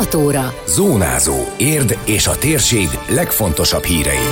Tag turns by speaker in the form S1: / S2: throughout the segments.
S1: 6 óra.
S2: Zónázó. Érd és a térség legfontosabb hírei.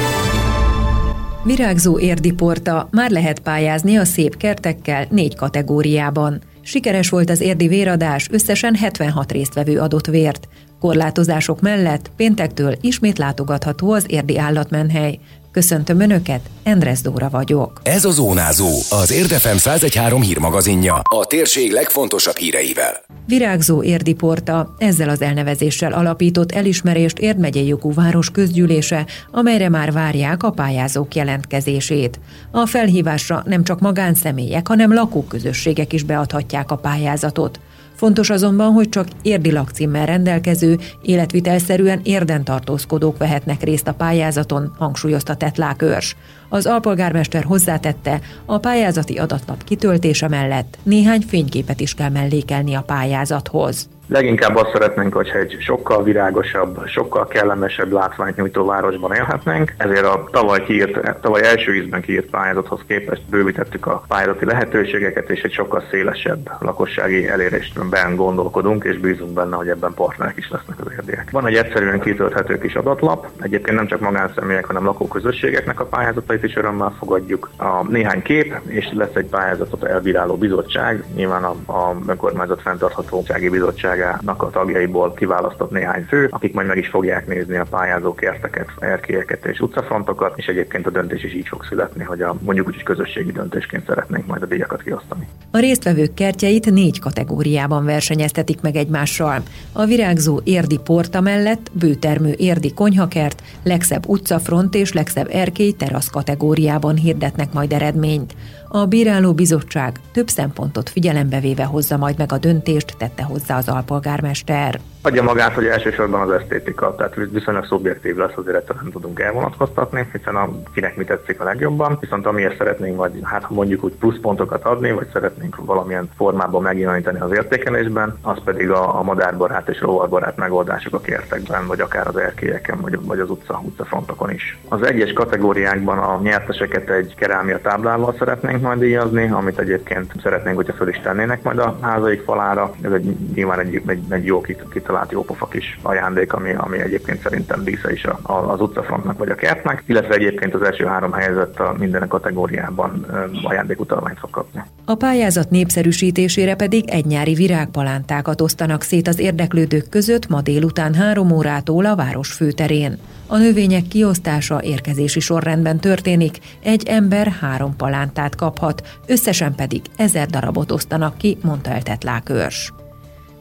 S3: Virágzó érdi porta, már lehet pályázni a szép kertekkel négy kategóriában. Sikeres volt az érdi véradás, összesen 76 résztvevő adott vért. Korlátozások mellett péntektől ismét látogatható az érdi állatmenhely. Köszöntöm Önöket, Endres Dóra vagyok.
S2: Ez a Zónázó, az Érdefem 113 hírmagazinja, a térség legfontosabb híreivel.
S3: Virágzó érdi porta, ezzel az elnevezéssel alapított elismerést Érd megyei jogú város közgyűlése, amelyre már várják a pályázók jelentkezését. A felhívásra nem csak magánszemélyek, hanem lakóközösségek is beadhatják a pályázatot. Fontos azonban, hogy csak érdi lakcímmel rendelkező, életvitelszerűen érden tartózkodók vehetnek részt a pályázaton, hangsúlyozta Tetlák őrs. Az alpolgármester hozzátette, a pályázati adatlap kitöltése mellett néhány fényképet is kell mellékelni a pályázathoz.
S4: Leginkább azt szeretnénk, hogyha egy sokkal virágosabb, sokkal kellemesebb látványt nyújtó városban élhetnénk, ezért a tavaly, kiírt, tavaly első ízben kiírt pályázathoz képest bővítettük a pályázati lehetőségeket, és egy sokkal szélesebb lakossági elérésben gondolkodunk, és bízunk benne, hogy ebben partnerek is lesznek az érdiek. Van egy egyszerűen kitölthető kis adatlap, egyébként nem csak magánszemélyek, hanem lakóközösségeknek a pályázatait is örömmel fogadjuk. A néhány kép, és lesz egy pályázatot elbíráló bizottság, nyilván a, a önkormányzat fenntarthatósági bizottság bizottságának a tagjaiból kiválasztott néhány fő, akik majd meg is fogják nézni a pályázó kerteket, erkélyeket és utcafrontokat, és egyébként a döntés is így fog születni, hogy a mondjuk úgy közösségi döntésként szeretnénk majd a díjakat kiosztani.
S3: A résztvevők kertjeit négy kategóriában versenyeztetik meg egymással. A virágzó érdi porta mellett bőtermő érdi konyhakert, legszebb utcafront és legszebb erkély terasz kategóriában hirdetnek majd eredményt. A bíráló bizottság több szempontot figyelembe véve hozza majd meg a döntést, tette hozzá az alpolgármester
S4: adja magát, hogy elsősorban az esztétika, tehát viszonylag szubjektív lesz, azért ettől nem tudunk elvonatkoztatni, hiszen a kinek mi tetszik a legjobban, viszont amiért szeretnénk vagy hát mondjuk úgy pluszpontokat adni, vagy szeretnénk valamilyen formában megjeleníteni az értékelésben, az pedig a, a madárbarát és rovarbarát megoldások a kértekben, vagy akár az erkélyeken, vagy, vagy az utca, utcafrontokon is. Az egyes kategóriákban a nyerteseket egy kerámia táblával szeretnénk majd díjazni, amit egyébként szeretnénk, hogyha föl is tennének majd a házaik falára. Ez egy, nyilván egy, egy, egy jó kitalált talált jópofa kis ajándék, ami, ami egyébként szerintem dísze is a, a, az utcafrontnak vagy a kertnek, illetve egyébként az első három helyzet a minden kategóriában ajándékutalványt fog kapni.
S3: A pályázat népszerűsítésére pedig egy nyári virágpalántákat osztanak szét az érdeklődők között ma délután három órától a város főterén. A növények kiosztása érkezési sorrendben történik, egy ember három palántát kaphat, összesen pedig ezer darabot osztanak ki, mondta el Tetlákörs.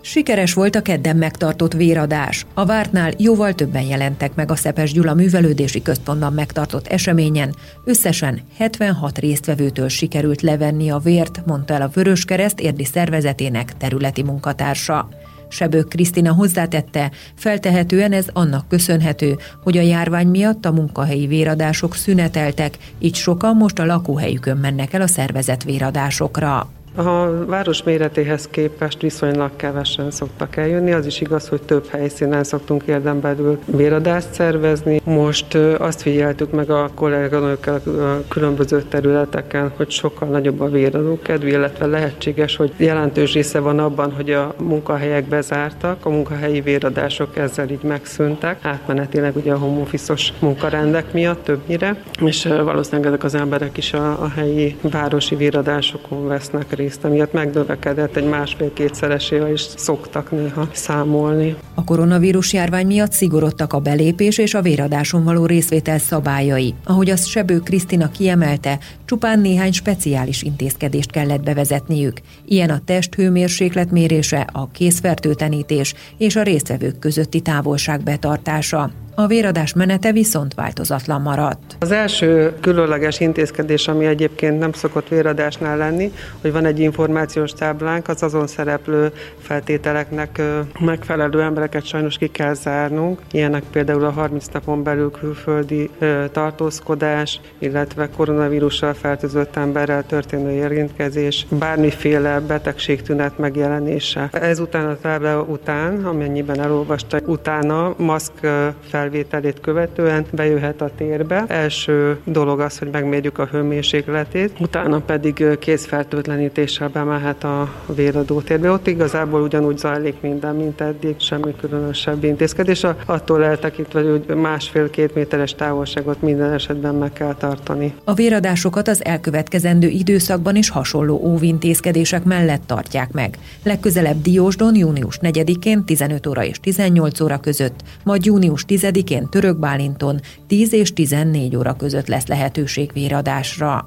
S3: Sikeres volt a kedden megtartott véradás. A vártnál jóval többen jelentek meg a Szepes Gyula művelődési központban megtartott eseményen. Összesen 76 résztvevőtől sikerült levenni a vért, mondta el a Vöröskereszt érdi szervezetének területi munkatársa. Sebők Krisztina hozzátette, feltehetően ez annak köszönhető, hogy a járvány miatt a munkahelyi véradások szüneteltek, így sokan most a lakóhelyükön mennek el a szervezett véradásokra.
S5: A város méretéhez képest viszonylag kevesen szoktak eljönni, az is igaz, hogy több helyszínen szoktunk érdem belül véradást szervezni. Most azt figyeltük meg a kolléganőkkel a különböző területeken, hogy sokkal nagyobb a véradókedv, illetve lehetséges, hogy jelentős része van abban, hogy a munkahelyek bezártak, a munkahelyi véradások ezzel így megszűntek, átmenetileg ugye a home munkarendek miatt többnyire, és valószínűleg ezek az emberek is a, a helyi városi véradásokon vesznek részt részt, amiatt megnövekedett egy másfél-kétszeresével is szoktak néha számolni.
S3: A koronavírus járvány miatt szigorodtak a belépés és a véradáson való részvétel szabályai. Ahogy azt Sebő Krisztina kiemelte, csupán néhány speciális intézkedést kellett bevezetniük. Ilyen a testhőmérséklet mérése, a készfertőtlenítés és a résztvevők közötti távolság betartása. A véradás menete viszont változatlan maradt.
S5: Az első különleges intézkedés, ami egyébként nem szokott véradásnál lenni, hogy van egy információs táblánk, az azon szereplő feltételeknek megfelelő embereket sajnos ki kell zárnunk. Ilyenek például a 30 napon belül külföldi tartózkodás, illetve koronavírussal fertőzött emberrel történő érintkezés, bármiféle betegségtünet megjelenése. Ezután a tábla után, amennyiben elolvasta, utána maszk fel felvételét követően bejöhet a térbe. Első dolog az, hogy megmérjük a hőmérsékletét, utána pedig kézfertőtlenítéssel bemehet a véradó térbe. Ott igazából ugyanúgy zajlik minden, mint eddig, semmi különösebb intézkedés. Attól eltekintve, hogy másfél-két méteres távolságot minden esetben meg kell tartani.
S3: A véradásokat az elkövetkezendő időszakban is hasonló óvintézkedések mellett tartják meg. Legközelebb Diósdon június 4-én 15 óra és 18 óra között, majd június 10-én Török Bálinton 10 és 14 óra között lesz lehetőség véradásra.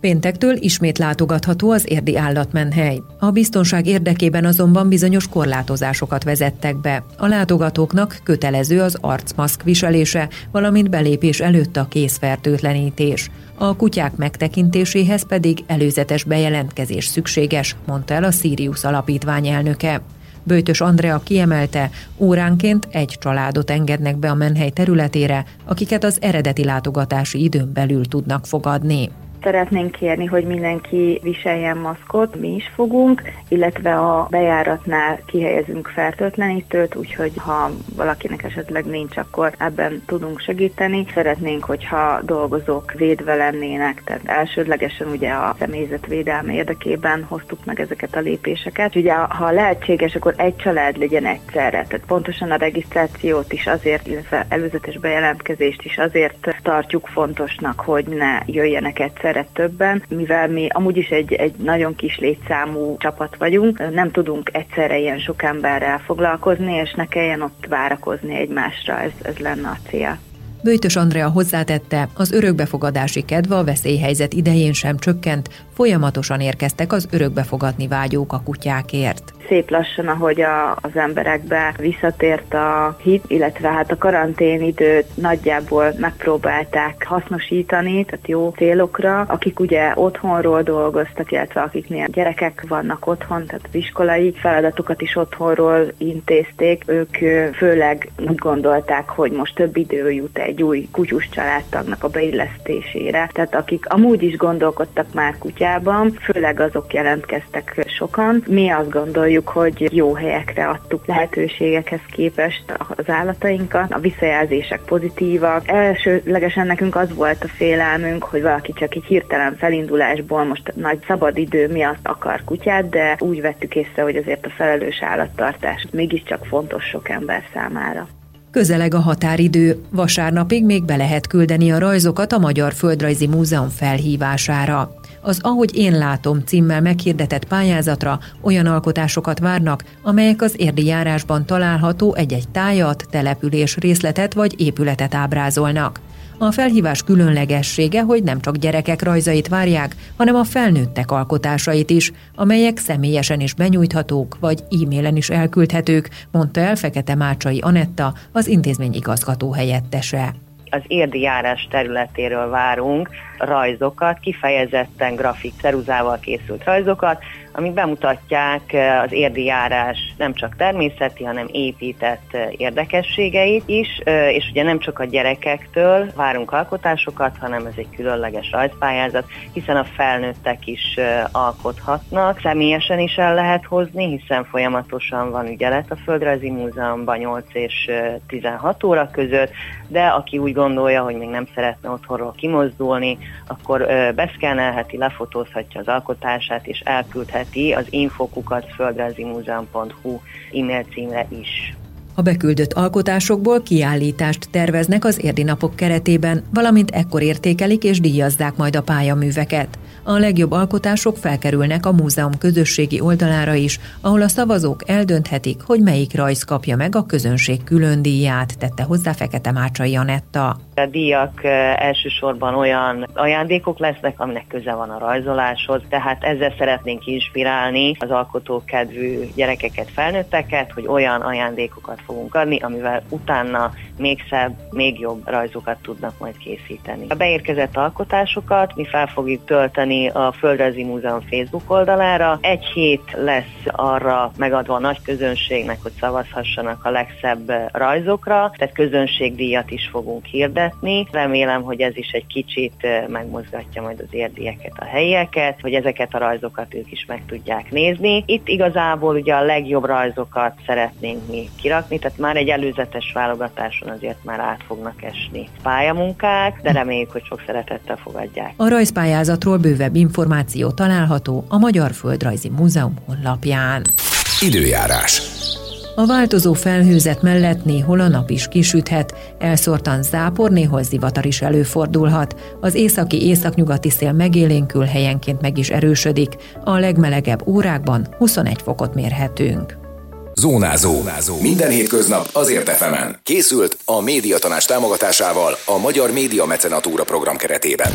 S3: Péntektől ismét látogatható az érdi állatmenhely. A biztonság érdekében azonban bizonyos korlátozásokat vezettek be. A látogatóknak kötelező az arcmaszk viselése, valamint belépés előtt a készfertőtlenítés. A kutyák megtekintéséhez pedig előzetes bejelentkezés szükséges, mondta el a Sirius alapítvány elnöke. Bőtös Andrea kiemelte, óránként egy családot engednek be a menhely területére, akiket az eredeti látogatási időn belül tudnak fogadni.
S1: Szeretnénk kérni, hogy mindenki viseljen maszkot, mi is fogunk, illetve a bejáratnál kihelyezünk fertőtlenítőt, úgyhogy ha valakinek esetleg nincs, akkor ebben tudunk segíteni. Szeretnénk, hogyha dolgozók védve lennének, tehát elsődlegesen ugye a személyzet védelme érdekében hoztuk meg ezeket a lépéseket. Ugye ha lehetséges, akkor egy család legyen egyszerre, tehát pontosan a regisztrációt is azért, illetve előzetes bejelentkezést is azért tartjuk fontosnak, hogy ne jöjjenek egyszer egyszerre többen, mivel mi amúgy is egy, egy nagyon kis létszámú csapat vagyunk, nem tudunk egyszerre ilyen sok emberrel foglalkozni, és ne kelljen ott várakozni egymásra, ez, ez lenne a cél.
S3: Bőjtös Andrea hozzátette, az örökbefogadási kedve a veszélyhelyzet idején sem csökkent, folyamatosan érkeztek az örökbefogadni vágyók a kutyákért
S1: szép lassan, ahogy a, az emberekbe visszatért a hit, illetve hát a karanténidőt nagyjából megpróbálták hasznosítani, tehát jó célokra. Akik ugye otthonról dolgoztak, illetve akiknél gyerekek vannak otthon, tehát az iskolai feladatokat is otthonról intézték, ők főleg úgy gondolták, hogy most több idő jut egy új kutyus családtagnak a beillesztésére. Tehát akik amúgy is gondolkodtak már kutyában, főleg azok jelentkeztek sokan. Mi azt gondoljuk, gondoljuk, hogy jó helyekre adtuk lehetőségekhez képest az állatainkat. A visszajelzések pozitívak. Elsőlegesen nekünk az volt a félelmünk, hogy valaki csak egy hirtelen felindulásból most nagy szabadidő miatt akar kutyát, de úgy vettük észre, hogy azért a felelős állattartás mégiscsak fontos sok ember számára.
S3: Közeleg a határidő, vasárnapig még be lehet küldeni a rajzokat a Magyar Földrajzi Múzeum felhívására az Ahogy én látom címmel meghirdetett pályázatra olyan alkotásokat várnak, amelyek az érdi járásban található egy-egy tájat, település részletet vagy épületet ábrázolnak. A felhívás különlegessége, hogy nem csak gyerekek rajzait várják, hanem a felnőttek alkotásait is, amelyek személyesen is benyújthatók, vagy e-mailen is elküldhetők, mondta el Fekete Mácsai Anetta, az intézmény igazgató helyettese
S6: az érdi járás területéről várunk rajzokat, kifejezetten grafik ceruzával készült rajzokat, amik bemutatják eh, az érdi járás nem csak természeti, hanem épített eh, érdekességeit is, eh, és ugye nem csak a gyerekektől várunk alkotásokat, hanem ez egy különleges rajzpályázat, hiszen a felnőttek is alkothatnak, személyesen is el lehet hozni, hiszen folyamatosan van ügyelet a Földrajzi Múzeumban 8 és 16 óra között, de aki úgy gondolja, hogy még nem szeretne otthonról kimozdulni, akkor beszkennelheti, lefotózhatja az alkotását, és elküldheti az infokukat földrajzimúzeum.hu e-mail címre is.
S3: A beküldött alkotásokból kiállítást terveznek az érdi napok keretében, valamint ekkor értékelik és díjazzák majd a pályaműveket. A legjobb alkotások felkerülnek a múzeum közösségi oldalára is, ahol a szavazók eldönthetik, hogy melyik rajz kapja meg a közönség külön díját, tette hozzá Fekete Mácsai Anetta.
S6: A díjak elsősorban olyan ajándékok lesznek, aminek köze van a rajzoláshoz, tehát ezzel szeretnénk inspirálni az alkotókedvű gyerekeket, felnőtteket, hogy olyan ajándékokat fogunk adni, amivel utána még szebb, még jobb rajzokat tudnak majd készíteni. A beérkezett alkotásokat mi fel fogjuk tölteni a Földrajzi Múzeum Facebook oldalára. Egy hét lesz arra megadva a nagy közönségnek, hogy szavazhassanak a legszebb rajzokra, tehát közönségdíjat is fogunk hirdetni bevezetni. Remélem, hogy ez is egy kicsit megmozgatja majd az érdieket, a helyieket, hogy ezeket a rajzokat ők is meg tudják nézni. Itt igazából ugye a legjobb rajzokat szeretnénk mi kirakni, tehát már egy előzetes válogatáson azért már át fognak esni pályamunkák, de reméljük, hogy sok szeretettel fogadják.
S3: A rajzpályázatról bővebb információ található a Magyar Földrajzi Múzeum honlapján.
S2: Időjárás.
S3: A változó felhőzet mellett néhol a nap is kisüthet, elszórtan zápor, néhol zivatar is előfordulhat. Az északi északnyugati szél megélénkül helyenként meg is erősödik, a legmelegebb órákban 21 fokot mérhetünk.
S2: Zónázó. Zónázó. Minden hétköznap azért efemen. Készült a médiatanás támogatásával a Magyar Média Mecenatúra program keretében.